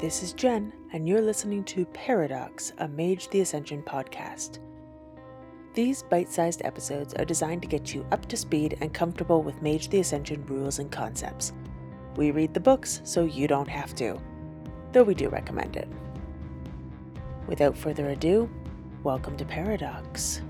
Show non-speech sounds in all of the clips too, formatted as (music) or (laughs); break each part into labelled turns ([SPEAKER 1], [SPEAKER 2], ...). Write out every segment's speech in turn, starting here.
[SPEAKER 1] This is Jen, and you're listening to Paradox, a Mage the Ascension podcast. These bite sized episodes are designed to get you up to speed and comfortable with Mage the Ascension rules and concepts. We read the books so you don't have to, though we do recommend it. Without further ado, welcome to Paradox.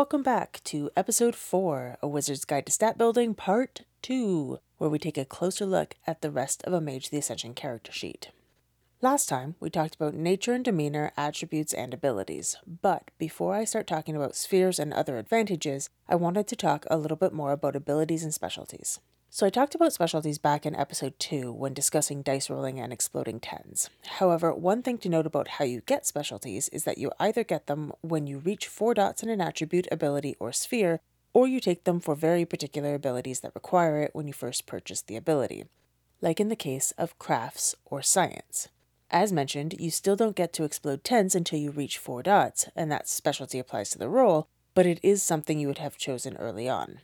[SPEAKER 1] Welcome back to episode 4, A Wizard's Guide to Stat Building, part 2, where we take a closer look at the rest of a Mage the Ascension character sheet. Last time, we talked about nature and demeanor, attributes, and abilities, but before I start talking about spheres and other advantages, I wanted to talk a little bit more about abilities and specialties. So, I talked about specialties back in episode 2 when discussing dice rolling and exploding tens. However, one thing to note about how you get specialties is that you either get them when you reach four dots in an attribute, ability, or sphere, or you take them for very particular abilities that require it when you first purchase the ability, like in the case of crafts or science. As mentioned, you still don't get to explode tens until you reach four dots, and that specialty applies to the roll, but it is something you would have chosen early on.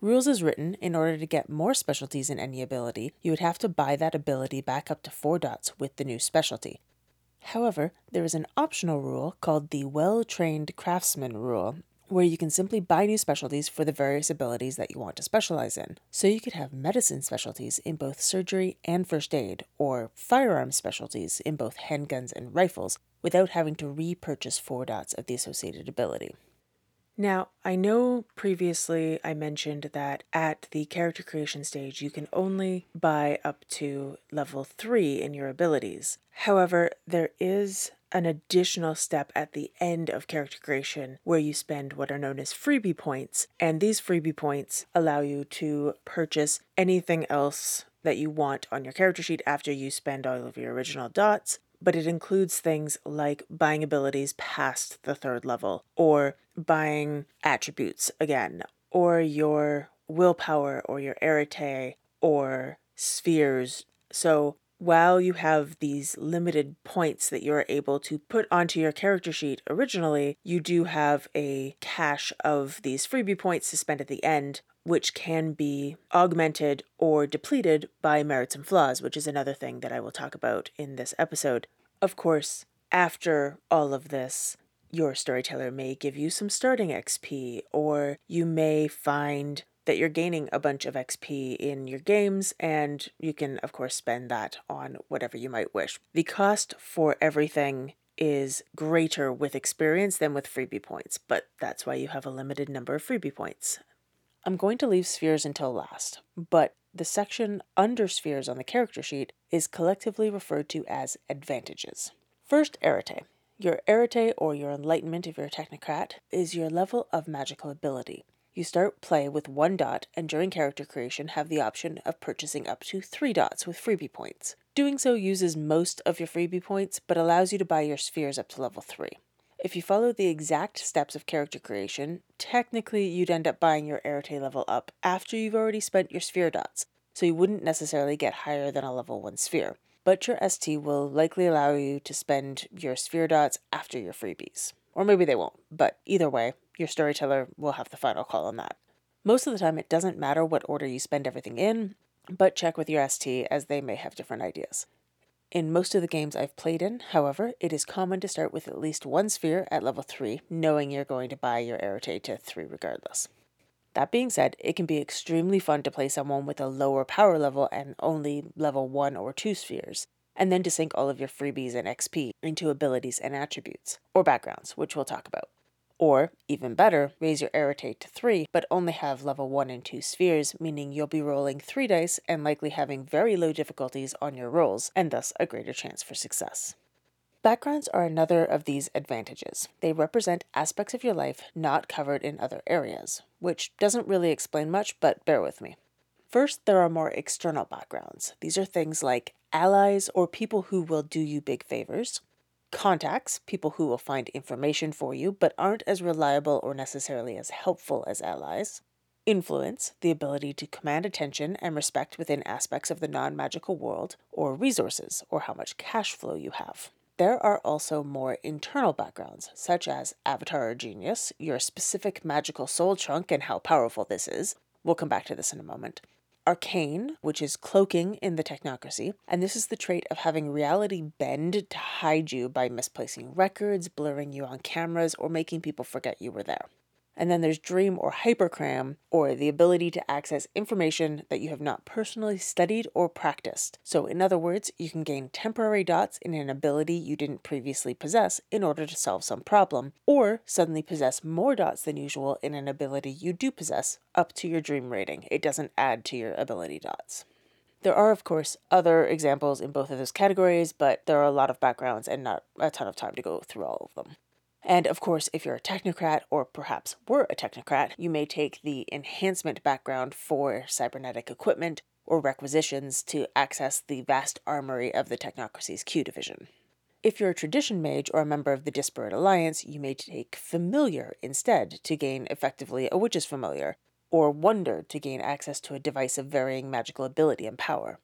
[SPEAKER 1] Rules is written in order to get more specialties in any ability, you would have to buy that ability back up to 4 dots with the new specialty. However, there is an optional rule called the Well Trained Craftsman rule, where you can simply buy new specialties for the various abilities that you want to specialize in. So you could have medicine specialties in both surgery and first aid, or firearm specialties in both handguns and rifles, without having to repurchase 4 dots of the associated ability. Now, I know previously I mentioned that at the character creation stage, you can only buy up to level 3 in your abilities. However, there is an additional step at the end of character creation where you spend what are known as freebie points, and these freebie points allow you to purchase anything else that you want on your character sheet after you spend all of your original dots but it includes things like buying abilities past the third level, or buying attributes again, or your willpower, or your Arete, or spheres. So while you have these limited points that you're able to put onto your character sheet originally, you do have a cache of these freebie points to spend at the end, which can be augmented or depleted by merits and flaws, which is another thing that I will talk about in this episode. Of course, after all of this, your storyteller may give you some starting XP, or you may find that you're gaining a bunch of XP in your games, and you can, of course, spend that on whatever you might wish. The cost for everything is greater with experience than with freebie points, but that's why you have a limited number of freebie points. I'm going to leave spheres until last, but the section under spheres on the character sheet is collectively referred to as advantages. First, arete. Your arete, or your enlightenment if you're a technocrat, is your level of magical ability. You start play with one dot, and during character creation, have the option of purchasing up to three dots with freebie points. Doing so uses most of your freebie points, but allows you to buy your spheres up to level 3. If you follow the exact steps of character creation, technically you'd end up buying your Arete level up after you've already spent your sphere dots, so you wouldn't necessarily get higher than a level 1 sphere. But your ST will likely allow you to spend your sphere dots after your freebies. Or maybe they won't, but either way, your storyteller will have the final call on that. Most of the time, it doesn't matter what order you spend everything in, but check with your ST as they may have different ideas. In most of the games I've played in, however, it is common to start with at least one sphere at level 3, knowing you're going to buy your Arete to 3 regardless. That being said, it can be extremely fun to play someone with a lower power level and only level 1 or 2 spheres, and then to sink all of your freebies and XP into abilities and attributes, or backgrounds, which we'll talk about. Or, even better, raise your Arete to 3, but only have level 1 and 2 spheres, meaning you'll be rolling 3 dice and likely having very low difficulties on your rolls, and thus a greater chance for success. Backgrounds are another of these advantages. They represent aspects of your life not covered in other areas, which doesn't really explain much, but bear with me. First, there are more external backgrounds. These are things like allies or people who will do you big favors, contacts, people who will find information for you but aren't as reliable or necessarily as helpful as allies. Influence, the ability to command attention and respect within aspects of the non magical world, or resources, or how much cash flow you have. There are also more internal backgrounds, such as Avatar or Genius, your specific magical soul trunk, and how powerful this is. We'll come back to this in a moment. Arcane, which is cloaking in the technocracy, and this is the trait of having reality bend to hide you by misplacing records, blurring you on cameras, or making people forget you were there. And then there's dream or hypercram, or the ability to access information that you have not personally studied or practiced. So, in other words, you can gain temporary dots in an ability you didn't previously possess in order to solve some problem, or suddenly possess more dots than usual in an ability you do possess up to your dream rating. It doesn't add to your ability dots. There are, of course, other examples in both of those categories, but there are a lot of backgrounds and not a ton of time to go through all of them. And of course, if you're a technocrat or perhaps were a technocrat, you may take the enhancement background for cybernetic equipment or requisitions to access the vast armory of the Technocracy's Q division. If you're a tradition mage or a member of the Disparate Alliance, you may take Familiar instead to gain effectively a Witch's Familiar, or Wonder to gain access to a device of varying magical ability and power.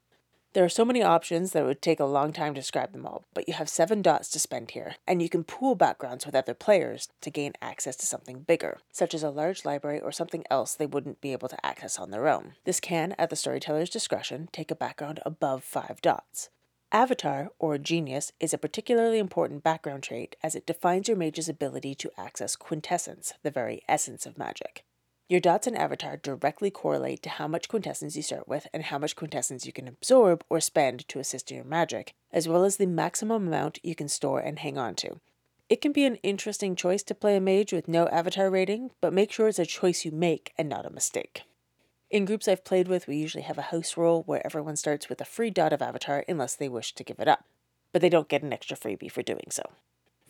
[SPEAKER 1] There are so many options that it would take a long time to describe them all, but you have seven dots to spend here, and you can pool backgrounds with other players to gain access to something bigger, such as a large library or something else they wouldn't be able to access on their own. This can, at the storyteller's discretion, take a background above five dots. Avatar, or Genius, is a particularly important background trait as it defines your mage's ability to access quintessence, the very essence of magic. Your dots and avatar directly correlate to how much quintessence you start with and how much quintessence you can absorb or spend to assist in your magic, as well as the maximum amount you can store and hang on to. It can be an interesting choice to play a mage with no avatar rating, but make sure it's a choice you make and not a mistake. In groups I've played with, we usually have a house rule where everyone starts with a free dot of avatar unless they wish to give it up, but they don't get an extra freebie for doing so.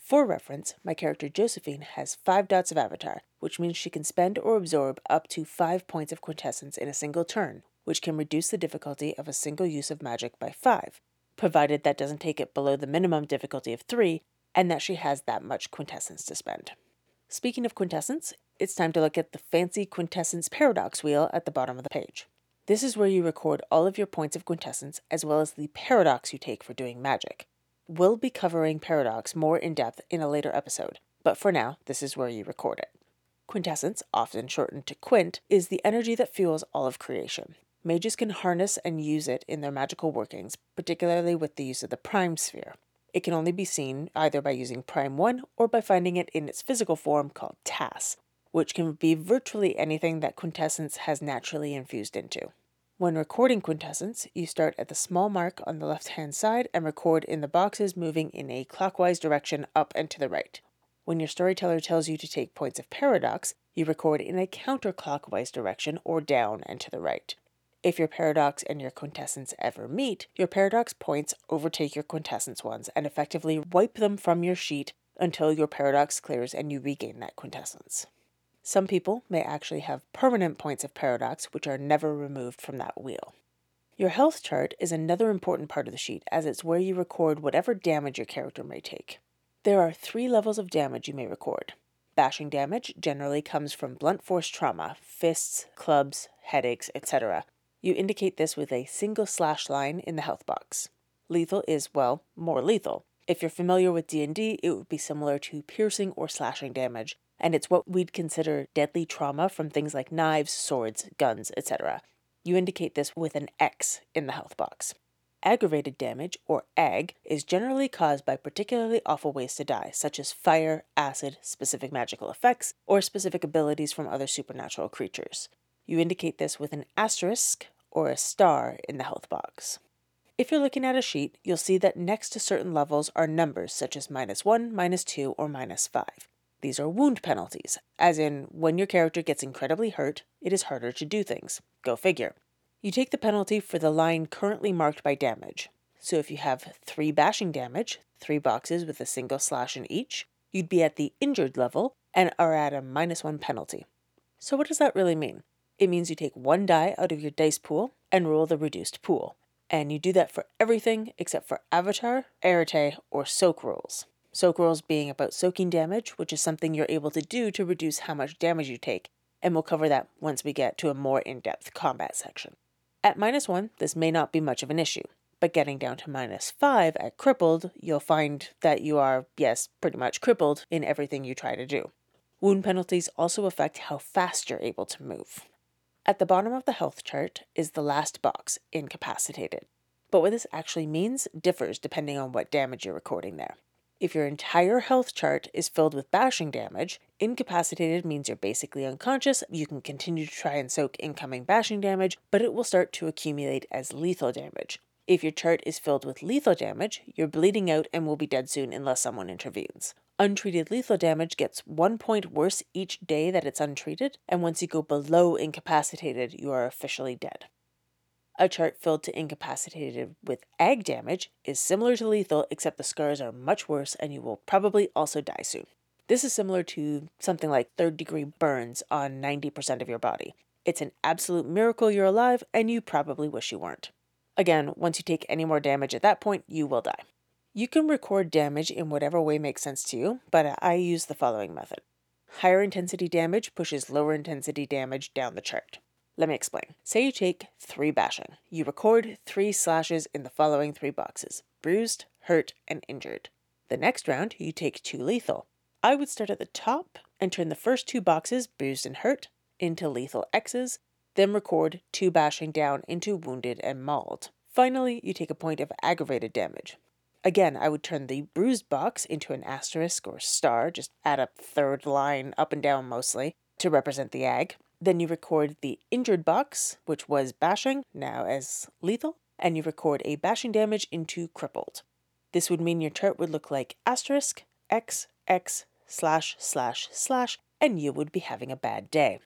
[SPEAKER 1] For reference, my character Josephine has 5 dots of avatar, which means she can spend or absorb up to 5 points of quintessence in a single turn, which can reduce the difficulty of a single use of magic by 5, provided that doesn't take it below the minimum difficulty of 3 and that she has that much quintessence to spend. Speaking of quintessence, it's time to look at the fancy quintessence paradox wheel at the bottom of the page. This is where you record all of your points of quintessence as well as the paradox you take for doing magic. We'll be covering Paradox more in depth in a later episode, but for now, this is where you record it. Quintessence, often shortened to quint, is the energy that fuels all of creation. Mages can harness and use it in their magical workings, particularly with the use of the prime sphere. It can only be seen either by using prime 1 or by finding it in its physical form called Tass, which can be virtually anything that quintessence has naturally infused into. When recording quintessence, you start at the small mark on the left hand side and record in the boxes moving in a clockwise direction up and to the right. When your storyteller tells you to take points of paradox, you record in a counterclockwise direction or down and to the right. If your paradox and your quintessence ever meet, your paradox points overtake your quintessence ones and effectively wipe them from your sheet until your paradox clears and you regain that quintessence. Some people may actually have permanent points of paradox which are never removed from that wheel. Your health chart is another important part of the sheet as it's where you record whatever damage your character may take. There are three levels of damage you may record. Bashing damage generally comes from blunt force trauma, fists, clubs, headaches, etc. You indicate this with a single slash line in the health box. Lethal is, well, more lethal. If you're familiar with D&D, it would be similar to piercing or slashing damage, and it's what we'd consider deadly trauma from things like knives, swords, guns, etc. You indicate this with an X in the health box. Aggravated damage, or AG, is generally caused by particularly awful ways to die, such as fire, acid, specific magical effects, or specific abilities from other supernatural creatures. You indicate this with an asterisk or a star in the health box. If you're looking at a sheet, you'll see that next to certain levels are numbers such as minus 1, minus 2, or minus 5. These are wound penalties, as in when your character gets incredibly hurt, it is harder to do things. Go figure. You take the penalty for the line currently marked by damage. So if you have three bashing damage, three boxes with a single slash in each, you'd be at the injured level and are at a minus one penalty. So what does that really mean? It means you take one die out of your dice pool and roll the reduced pool. And you do that for everything except for Avatar, Arete, or Soak rolls. Soak rolls being about soaking damage, which is something you're able to do to reduce how much damage you take, and we'll cover that once we get to a more in depth combat section. At minus one, this may not be much of an issue, but getting down to minus 5 at crippled, you'll find that you are, yes, pretty much crippled in everything you try to do. Wound penalties also affect how fast you're able to move. At the bottom of the health chart is the last box, incapacitated. But what this actually means differs depending on what damage you're recording there. If your entire health chart is filled with bashing damage, incapacitated means you're basically unconscious. You can continue to try and soak incoming bashing damage, but it will start to accumulate as lethal damage. If your chart is filled with lethal damage, you're bleeding out and will be dead soon unless someone intervenes. Untreated lethal damage gets one point worse each day that it's untreated, and once you go below incapacitated, you are officially dead. A chart filled to incapacitated with ag damage is similar to lethal, except the scars are much worse and you will probably also die soon. This is similar to something like third degree burns on 90% of your body. It's an absolute miracle you're alive, and you probably wish you weren't. Again, once you take any more damage at that point, you will die. You can record damage in whatever way makes sense to you, but I use the following method. Higher intensity damage pushes lower intensity damage down the chart. Let me explain. Say you take three bashing. You record three slashes in the following three boxes bruised, hurt, and injured. The next round, you take two lethal. I would start at the top and turn the first two boxes, bruised and hurt, into lethal X's, then record two bashing down into wounded and mauled. Finally, you take a point of aggravated damage. Again, I would turn the bruised box into an asterisk or star, just add a third line up and down mostly to represent the ag. Then you record the injured box, which was bashing, now as lethal, and you record a bashing damage into crippled. This would mean your chart would look like asterisk, x, x, slash, slash, slash, and you would be having a bad day.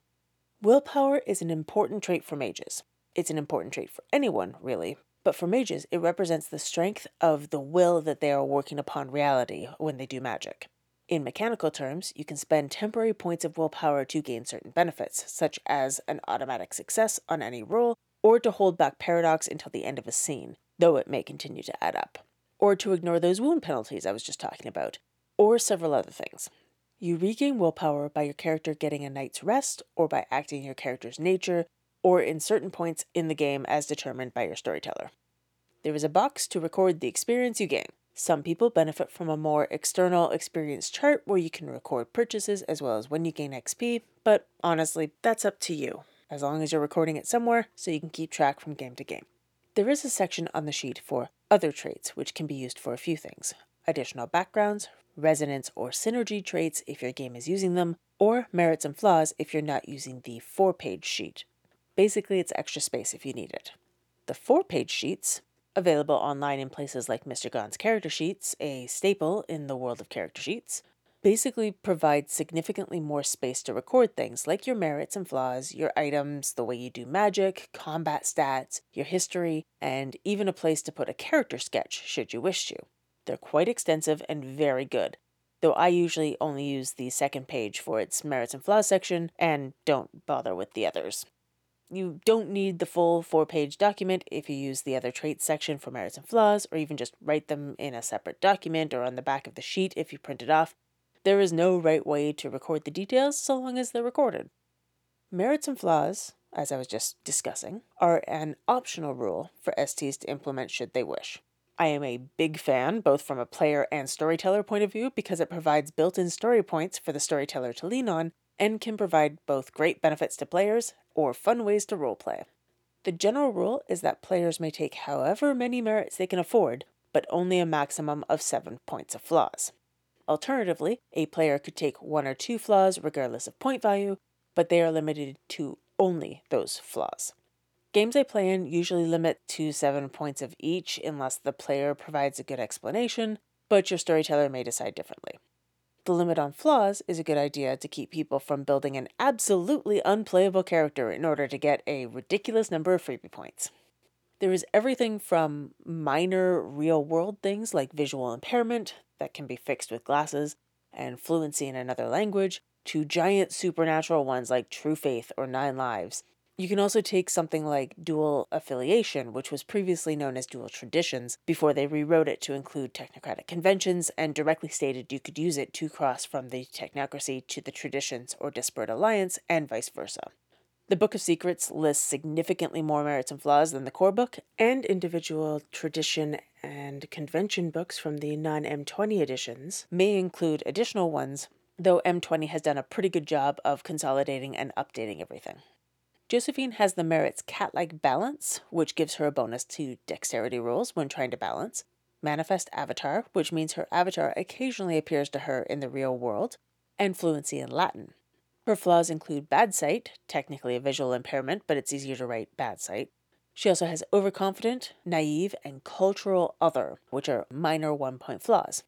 [SPEAKER 1] Willpower is an important trait for mages. It's an important trait for anyone, really, but for mages, it represents the strength of the will that they are working upon reality when they do magic. In mechanical terms, you can spend temporary points of willpower to gain certain benefits, such as an automatic success on any roll, or to hold back paradox until the end of a scene, though it may continue to add up, or to ignore those wound penalties I was just talking about, or several other things. You regain willpower by your character getting a night's rest, or by acting your character's nature, or in certain points in the game as determined by your storyteller. There is a box to record the experience you gain. Some people benefit from a more external experience chart where you can record purchases as well as when you gain XP, but honestly, that's up to you, as long as you're recording it somewhere so you can keep track from game to game. There is a section on the sheet for other traits, which can be used for a few things additional backgrounds, resonance or synergy traits if your game is using them, or merits and flaws if you're not using the four page sheet. Basically, it's extra space if you need it. The four page sheets Available online in places like Mr. Gone's Character Sheets, a staple in the world of character sheets, basically provides significantly more space to record things like your merits and flaws, your items, the way you do magic, combat stats, your history, and even a place to put a character sketch should you wish to. They're quite extensive and very good, though I usually only use the second page for its merits and flaws section and don't bother with the others. You don't need the full four page document if you use the other traits section for merits and flaws, or even just write them in a separate document or on the back of the sheet if you print it off. There is no right way to record the details so long as they're recorded. Merits and flaws, as I was just discussing, are an optional rule for STs to implement should they wish. I am a big fan, both from a player and storyteller point of view, because it provides built in story points for the storyteller to lean on and can provide both great benefits to players or fun ways to roleplay. The general rule is that players may take however many merits they can afford, but only a maximum of 7 points of flaws. Alternatively, a player could take one or two flaws regardless of point value, but they are limited to only those flaws. Games I play in usually limit to 7 points of each unless the player provides a good explanation, but your storyteller may decide differently. The limit on flaws is a good idea to keep people from building an absolutely unplayable character in order to get a ridiculous number of freebie points. There is everything from minor real world things like visual impairment that can be fixed with glasses and fluency in another language to giant supernatural ones like True Faith or Nine Lives you can also take something like dual affiliation, which was previously known as dual traditions, before they rewrote it to include technocratic conventions and directly stated you could use it to cross from the technocracy to the traditions or disparate alliance and vice versa. The Book of Secrets lists significantly more merits and flaws than the core book, and individual tradition and convention books from the non M20 editions may include additional ones, though M20 has done a pretty good job of consolidating and updating everything. Josephine has the merits cat like balance, which gives her a bonus to dexterity rolls when trying to balance, manifest avatar, which means her avatar occasionally appears to her in the real world, and fluency in Latin, her flaws include bad sight, technically a visual impairment, but it's easier to write bad sight. She also has overconfident, naive, and cultural other, which are minor one point flaws.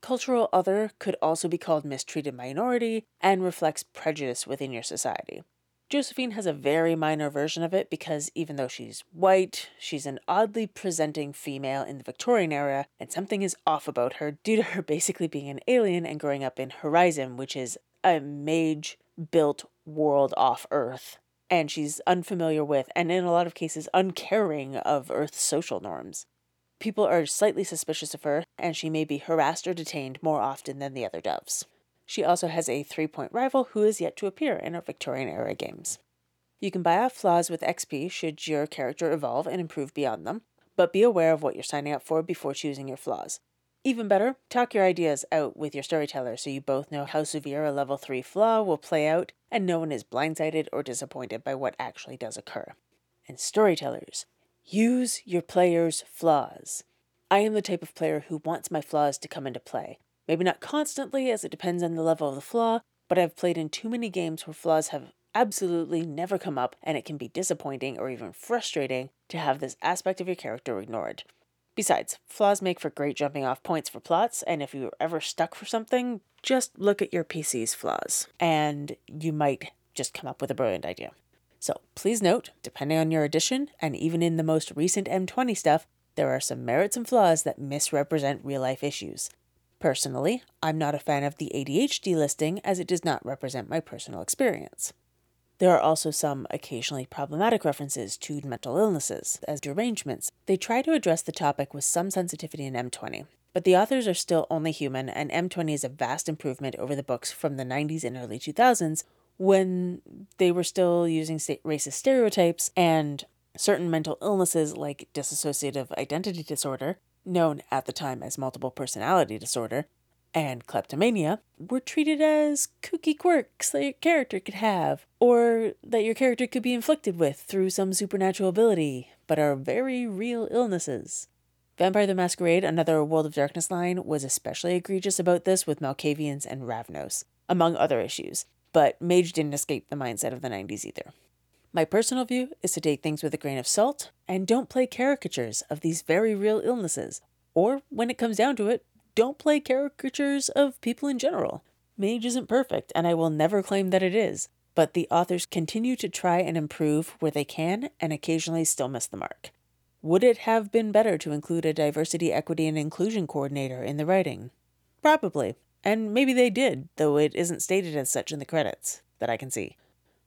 [SPEAKER 1] Cultural other could also be called mistreated minority and reflects prejudice within your society. Josephine has a very minor version of it because even though she's white, she's an oddly presenting female in the Victorian era, and something is off about her (laughs) due to her basically being an alien and growing up in Horizon, which is a mage built world off Earth, and she's unfamiliar with, and in a lot of cases, uncaring of Earth's social norms. People are slightly suspicious of her, and she may be harassed or detained more often than the other doves. She also has a three point rival who is yet to appear in our Victorian era games. You can buy off flaws with XP should your character evolve and improve beyond them, but be aware of what you're signing up for before choosing your flaws. Even better, talk your ideas out with your storyteller so you both know how severe a level 3 flaw will play out and no one is blindsided or disappointed by what actually does occur. And storytellers, use your player's flaws. I am the type of player who wants my flaws to come into play. Maybe not constantly, as it depends on the level of the flaw, but I've played in too many games where flaws have absolutely never come up, and it can be disappointing or even frustrating to have this aspect of your character ignored. Besides, flaws make for great jumping off points for plots, and if you're ever stuck for something, just look at your PC's flaws, and you might just come up with a brilliant idea. So please note, depending on your edition, and even in the most recent M20 stuff, there are some merits and flaws that misrepresent real life issues. Personally, I'm not a fan of the ADHD listing as it does not represent my personal experience. There are also some occasionally problematic references to mental illnesses as derangements. They try to address the topic with some sensitivity in M20, but the authors are still only human, and M20 is a vast improvement over the books from the 90s and early 2000s when they were still using racist stereotypes and certain mental illnesses like dissociative identity disorder, known at the time as multiple personality disorder, and kleptomania were treated as kooky quirks that your character could have, or that your character could be inflicted with through some supernatural ability, but are very real illnesses. Vampire the Masquerade, another World of Darkness line, was especially egregious about this with Malkavians and Ravnos, among other issues, but Mage didn't escape the mindset of the 90s either. My personal view is to take things with a grain of salt and don't play caricatures of these very real illnesses, or when it comes down to it, don't play caricatures of people in general. Mage isn't perfect, and I will never claim that it is, but the authors continue to try and improve where they can and occasionally still miss the mark. Would it have been better to include a diversity, equity, and inclusion coordinator in the writing? Probably, and maybe they did, though it isn't stated as such in the credits that I can see.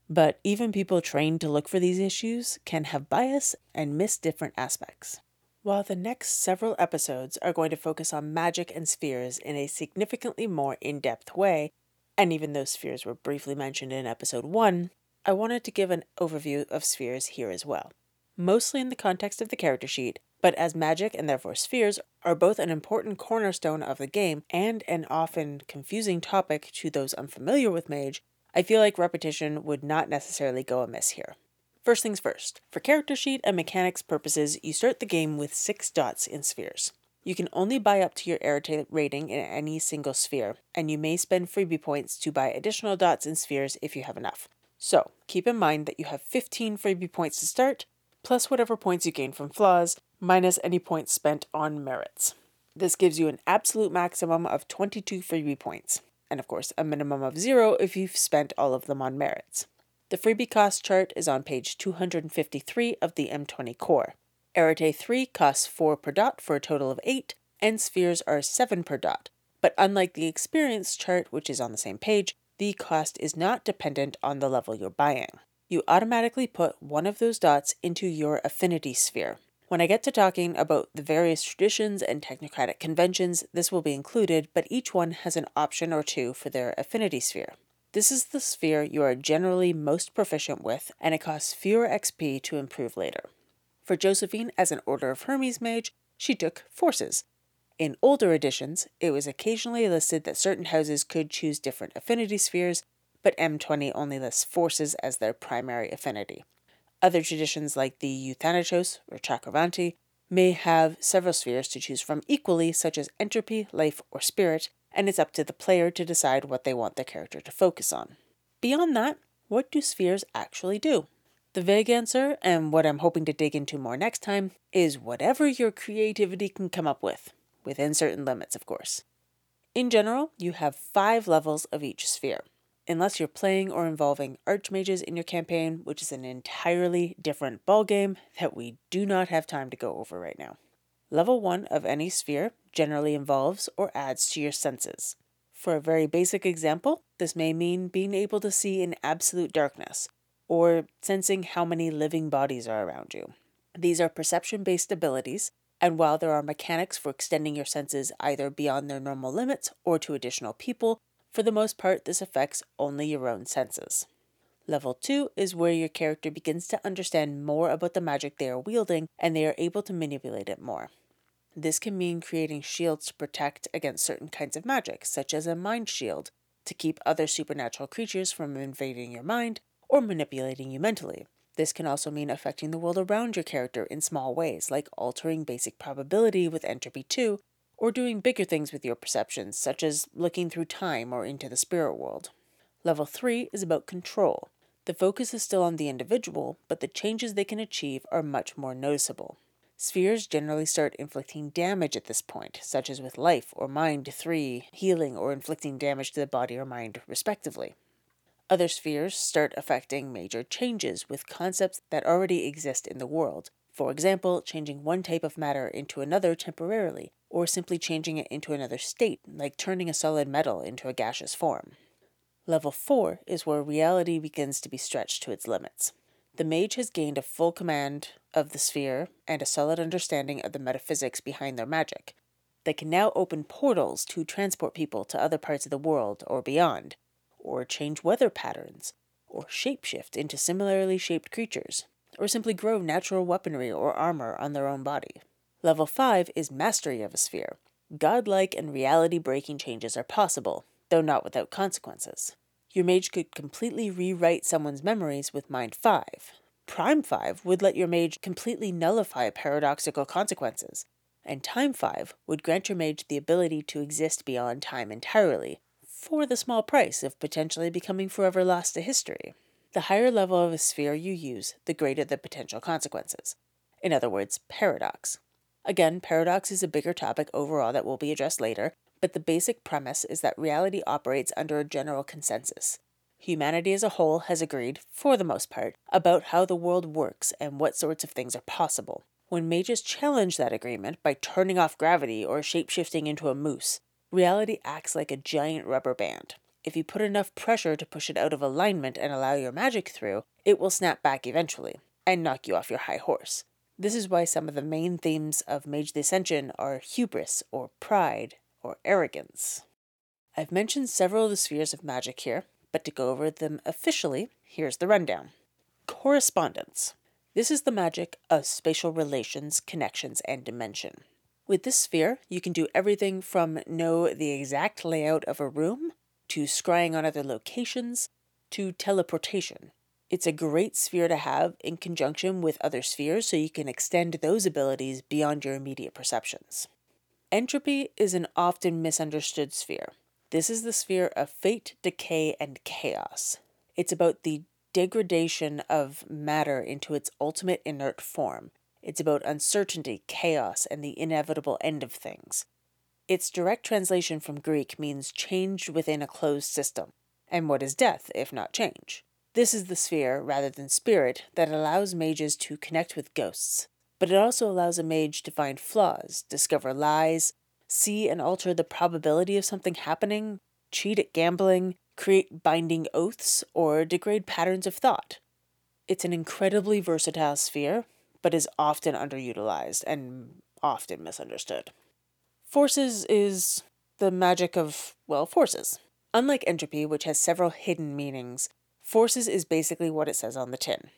[SPEAKER 1] But even people trained to look for these issues can have bias and miss different aspects. While the next several episodes are going to focus on magic and spheres in a significantly more in depth way, and even though spheres were briefly mentioned in episode 1, I wanted to give an overview of spheres here as well. Mostly in the context of the character sheet, but as magic and therefore spheres are both an important cornerstone of the game and an often confusing topic to those unfamiliar with Mage, I feel like repetition would not necessarily go amiss here. First things first, for character sheet and mechanics purposes, you start the game with six dots in spheres. You can only buy up to your Arete rating in any single sphere, and you may spend freebie points to buy additional dots in spheres if you have enough. So, keep in mind that you have 15 freebie points to start, plus whatever points you gain from flaws, minus any points spent on merits. This gives you an absolute maximum of 22 freebie points, and of course, a minimum of zero if you've spent all of them on merits. The freebie cost chart is on page 253 of the M20 core. Arete 3 costs 4 per dot for a total of 8, and spheres are 7 per dot. But unlike the experience chart, which is on the same page, the cost is not dependent on the level you're buying. You automatically put one of those dots into your affinity sphere. When I get to talking about the various traditions and technocratic conventions, this will be included, but each one has an option or two for their affinity sphere. This is the sphere you are generally most proficient with, and it costs fewer XP to improve later. For Josephine, as an Order of Hermes mage, she took Forces. In older editions, it was occasionally listed that certain houses could choose different affinity spheres, but M20 only lists Forces as their primary affinity. Other traditions, like the Euthanatos or Chakravanti, may have several spheres to choose from equally, such as entropy, life, or spirit, and it's up to the player to decide what they want their character to focus on. Beyond that, what do spheres actually do? The vague answer, and what I'm hoping to dig into more next time, is whatever your creativity can come up with, within certain limits, of course. In general, you have five levels of each sphere unless you're playing or involving archmages in your campaign, which is an entirely different ballgame that we do not have time to go over right now. Level 1 of any sphere generally involves or adds to your senses. For a very basic example, this may mean being able to see in absolute darkness, or sensing how many living bodies are around you. These are perception based abilities, and while there are mechanics for extending your senses either beyond their normal limits or to additional people, for the most part, this affects only your own senses. Level 2 is where your character begins to understand more about the magic they are wielding and they are able to manipulate it more. This can mean creating shields to protect against certain kinds of magic, such as a mind shield, to keep other supernatural creatures from invading your mind or manipulating you mentally. This can also mean affecting the world around your character in small ways, like altering basic probability with Entropy 2 or doing bigger things with your perceptions, such as looking through time or into the spirit world. Level 3 is about control. The focus is still on the individual, but the changes they can achieve are much more noticeable. Spheres generally start inflicting damage at this point, such as with life or mind 3, healing or inflicting damage to the body or mind, respectively. Other spheres start affecting major changes with concepts that already exist in the world, for example, changing one type of matter into another temporarily, or simply changing it into another state, like turning a solid metal into a gaseous form. Level 4 is where reality begins to be stretched to its limits. The mage has gained a full command of the sphere and a solid understanding of the metaphysics behind their magic. They can now open portals to transport people to other parts of the world or beyond, or change weather patterns, or shapeshift into similarly shaped creatures, or simply grow natural weaponry or armor on their own body. Level 5 is Mastery of a Sphere. Godlike and reality breaking changes are possible, though not without consequences. Your mage could completely rewrite someone's memories with Mind 5. Prime 5 would let your mage completely nullify paradoxical consequences, and Time 5 would grant your mage the ability to exist beyond time entirely, for the small price of potentially becoming forever lost to history. The higher level of a sphere you use, the greater the potential consequences. In other words, paradox. Again, paradox is a bigger topic overall that will be addressed later, but the basic premise is that reality operates under a general consensus. Humanity as a whole has agreed, for the most part, about how the world works and what sorts of things are possible. When mages challenge that agreement by turning off gravity or shapeshifting into a moose, reality acts like a giant rubber band. If you put enough pressure to push it out of alignment and allow your magic through, it will snap back eventually and knock you off your high horse. This is why some of the main themes of Mage the Ascension are hubris, or pride, or arrogance. I've mentioned several of the spheres of magic here, but to go over them officially, here's the rundown. Correspondence. This is the magic of spatial relations, connections, and dimension. With this sphere, you can do everything from know the exact layout of a room to scrying on other locations, to teleportation. It's a great sphere to have in conjunction with other spheres so you can extend those abilities beyond your immediate perceptions. Entropy is an often misunderstood sphere. This is the sphere of fate, decay, and chaos. It's about the degradation of matter into its ultimate inert form. It's about uncertainty, chaos, and the inevitable end of things. Its direct translation from Greek means changed within a closed system. And what is death, if not change? This is the sphere, rather than spirit, that allows mages to connect with ghosts. But it also allows a mage to find flaws, discover lies, see and alter the probability of something happening, cheat at gambling, create binding oaths, or degrade patterns of thought. It's an incredibly versatile sphere, but is often underutilized and often misunderstood. Forces is the magic of, well, forces. Unlike entropy, which has several hidden meanings, forces is basically what it says on the tin.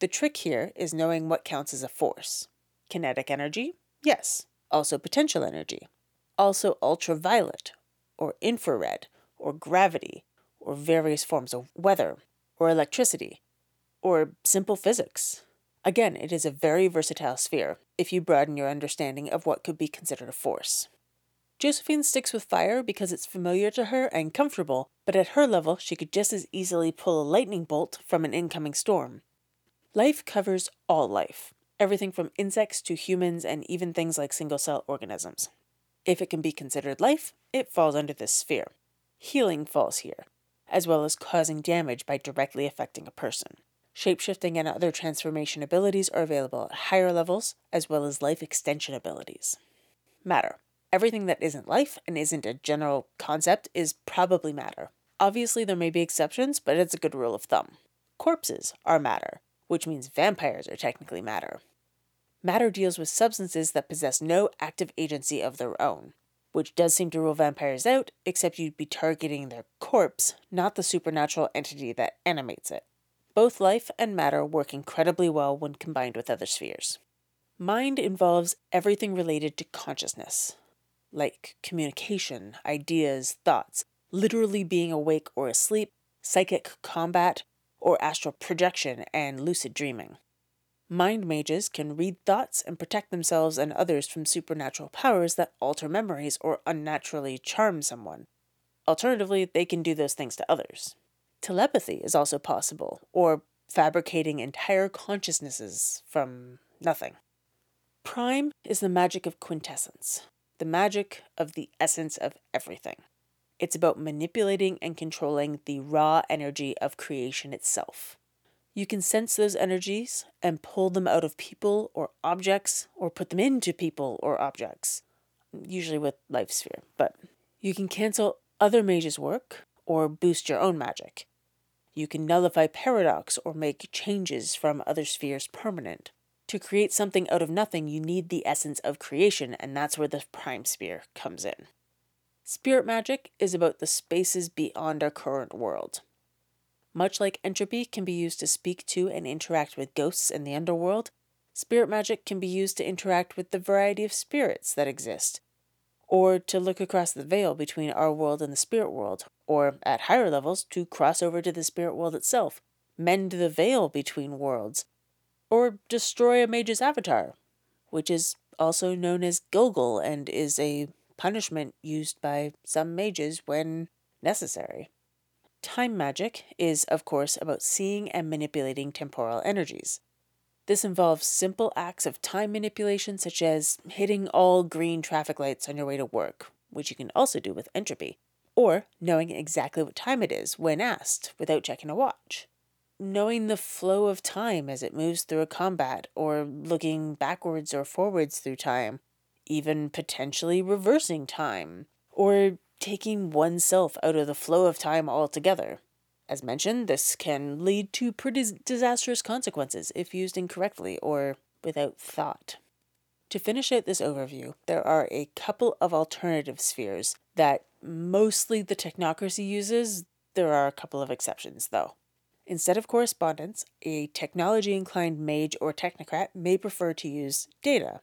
[SPEAKER 1] The trick here is knowing what counts as a force. Kinetic energy? Yes. Also potential energy. Also ultraviolet, or infrared, or gravity, or various forms of weather, or electricity, or simple physics. Again, it is a very versatile sphere if you broaden your understanding of what could be considered a force. Josephine sticks with fire because it's familiar to her and comfortable, but at her level, she could just as easily pull a lightning bolt from an incoming storm. Life covers all life, everything from insects to humans and even things like single cell organisms. If it can be considered life, it falls under this sphere. Healing falls here, as well as causing damage by directly affecting a person. Shapeshifting and other transformation abilities are available at higher levels, as well as life extension abilities. Matter. Everything that isn't life and isn't a general concept is probably matter. Obviously, there may be exceptions, but it's a good rule of thumb. Corpses are matter, which means vampires are technically matter. Matter deals with substances that possess no active agency of their own, which does seem to rule vampires out, except you'd be targeting their corpse, not the supernatural entity that animates it. Both life and matter work incredibly well when combined with other spheres. Mind involves everything related to consciousness, like communication, ideas, thoughts, literally being awake or asleep, psychic combat, or astral projection and lucid dreaming. Mind mages can read thoughts and protect themselves and others from supernatural powers that alter memories or unnaturally charm someone. Alternatively, they can do those things to others. Telepathy is also possible, or fabricating entire consciousnesses from nothing. Prime is the magic of quintessence the magic of the essence of everything. It's about manipulating and controlling the raw energy of creation itself. You can sense those energies and pull them out of people or objects, or put them into people or objects, usually with life sphere. But you can cancel other mages' work or boost your own magic. You can nullify paradox or make changes from other spheres permanent. To create something out of nothing, you need the essence of creation, and that's where the prime sphere comes in. Spirit magic is about the spaces beyond our current world. Much like entropy can be used to speak to and interact with ghosts in the underworld, spirit magic can be used to interact with the variety of spirits that exist, or to look across the veil between our world and the spirit world, or at higher levels, to cross over to the spirit world itself, mend the veil between worlds, or destroy a mage's avatar, which is also known as Gilgul and is a punishment used by some mages when necessary. Time magic is, of course, about seeing and manipulating temporal energies. This involves simple acts of time manipulation, such as hitting all green traffic lights on your way to work, which you can also do with entropy, or knowing exactly what time it is when asked without checking a watch knowing the flow of time as it moves through a combat, or looking backwards or forwards through time, even potentially reversing time, or taking oneself out of the flow of time altogether. As mentioned, this can lead to pretty disastrous consequences if used incorrectly or without thought. To finish out this overview, there are a couple of alternative spheres that mostly the technocracy uses. There are a couple of exceptions, though. Instead of correspondence, a technology inclined mage or technocrat may prefer to use data.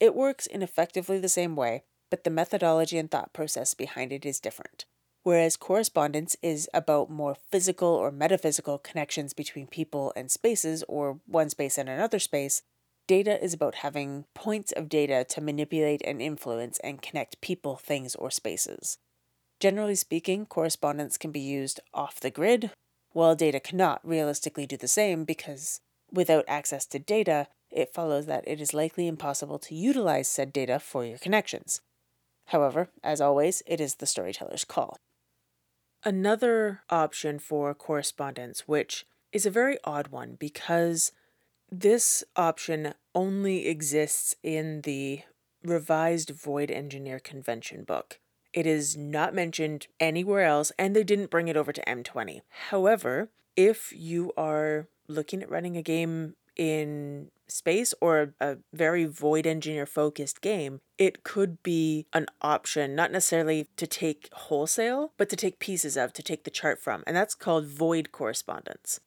[SPEAKER 1] It works in effectively the same way, but the methodology and thought process behind it is different. Whereas correspondence is about more physical or metaphysical connections between people and spaces, or one space and another space, data is about having points of data to manipulate and influence and connect people, things, or spaces. Generally speaking, correspondence can be used off the grid while data cannot realistically do the same because without access to data, it follows that it is likely impossible to utilize said data for your connections. However, as always, it is the storyteller's call. Another option for correspondence, which is a very odd one because this option only exists in the revised Void Engineer Convention book. It is not mentioned anywhere else, and they didn't bring it over to M20. However, if you are looking at running a game in space or a very void engineer focused game, it could be an option, not necessarily to take wholesale, but to take pieces of, to take the chart from. And that's called void correspondence.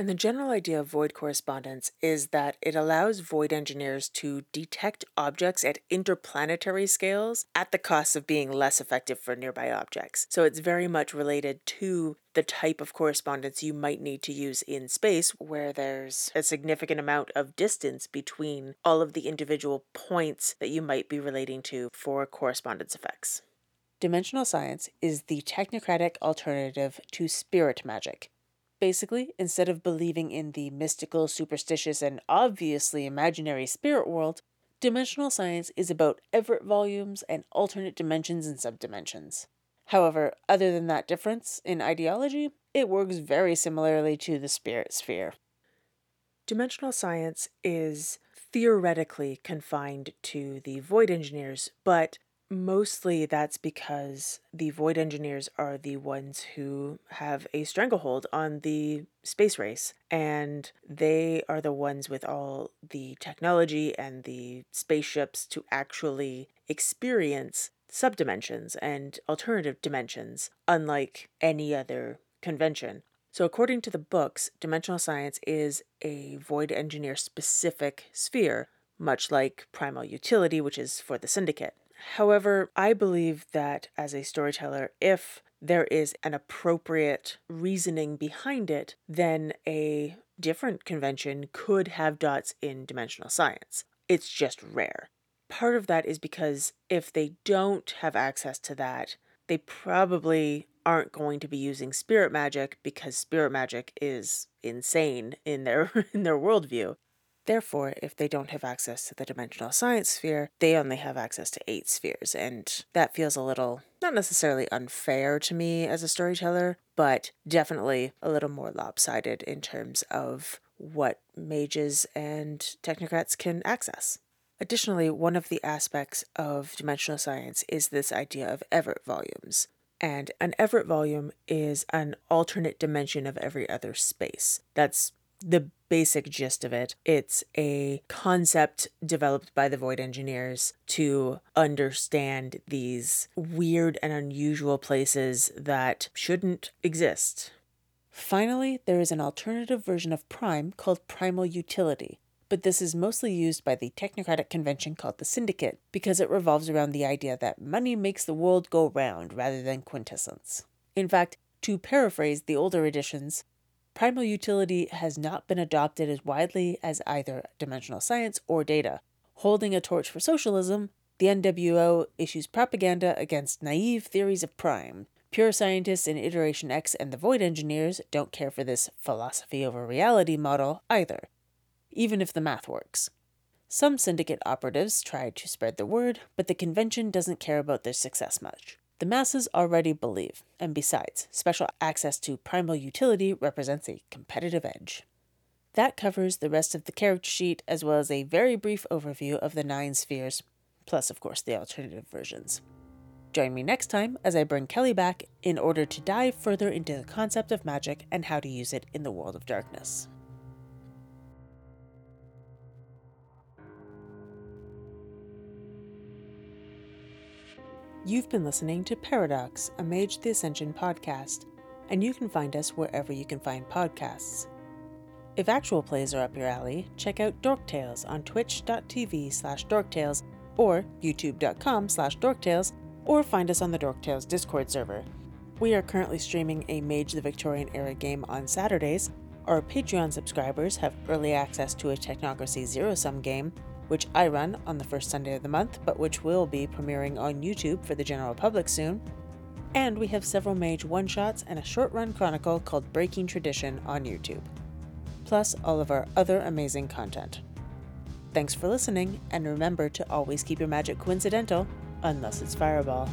[SPEAKER 1] And the general idea of void correspondence is that it allows void engineers to detect objects at interplanetary scales at the cost of being less effective for nearby objects. So it's very much related to the type of correspondence you might need to use in space, where there's a significant amount of distance between all of the individual points that you might be relating to for correspondence effects. Dimensional science is the technocratic alternative to spirit magic. Basically, instead of believing in the mystical, superstitious, and obviously imaginary spirit world, dimensional science is about Everett volumes and alternate dimensions and subdimensions. However, other than that difference in ideology, it works very similarly to the spirit sphere. Dimensional science is theoretically confined to the void engineers, but Mostly that's because the Void Engineers are the ones who have a stranglehold on the space race, and they are the ones with all the technology and the spaceships to actually experience subdimensions and alternative dimensions, unlike any other convention. So, according to the books, dimensional science is a Void Engineer specific sphere, much like primal utility, which is for the Syndicate. However, I believe that as a storyteller, if there is an appropriate reasoning behind it, then a different convention could have dots in dimensional science. It's just rare. Part of that is because if they don't have access to that, they probably aren't going to be using spirit magic because spirit magic is insane in their (laughs) in their worldview. Therefore, if they don't have access to the dimensional science sphere, they only have access to eight spheres. And that feels a little, not necessarily unfair to me as a storyteller, but definitely a little more lopsided in terms of what mages and technocrats can access. Additionally, one of the aspects of dimensional science is this idea of Everett volumes. And an Everett volume is an alternate dimension of every other space. That's the basic gist of it. It's a concept developed by the Void engineers to understand these weird and unusual places that shouldn't exist. Finally, there is an alternative version of Prime called Primal Utility, but this is mostly used by the technocratic convention called the Syndicate because it revolves around the idea that money makes the world go round rather than quintessence. In fact, to paraphrase the older editions, primal utility has not been adopted as widely as either dimensional science or data. Holding a torch for socialism, the NWO issues propaganda against naive theories of prime. Pure scientists in Iteration X and the Void Engineers don't care for this philosophy over reality model either, even if the math works. Some syndicate operatives try to spread the word, but the convention doesn't care about their success much. The masses already believe, and besides, special access to primal utility represents a competitive edge. That covers the rest of the character sheet as well as a very brief overview of the nine spheres, plus, of course, the alternative versions. Join me next time as I bring Kelly back in order to dive further into the concept of magic and how to use it in the world of darkness. You've been listening to Paradox, a Mage the Ascension podcast, and you can find us wherever you can find podcasts. If actual plays are up your alley, check out Dorktales on twitch.tv slash dorktales or youtube.com slash dorktales, or find us on the Dorktales Discord server. We are currently streaming a Mage the Victorian era game on Saturdays. Our Patreon subscribers have early access to a Technocracy Zero Sum game, which I run on the first Sunday of the month, but which will be premiering on YouTube for the general public soon. And we have several mage one shots and a short run chronicle called Breaking Tradition on YouTube, plus all of our other amazing content. Thanks for listening, and remember to always keep your magic coincidental, unless it's Fireball.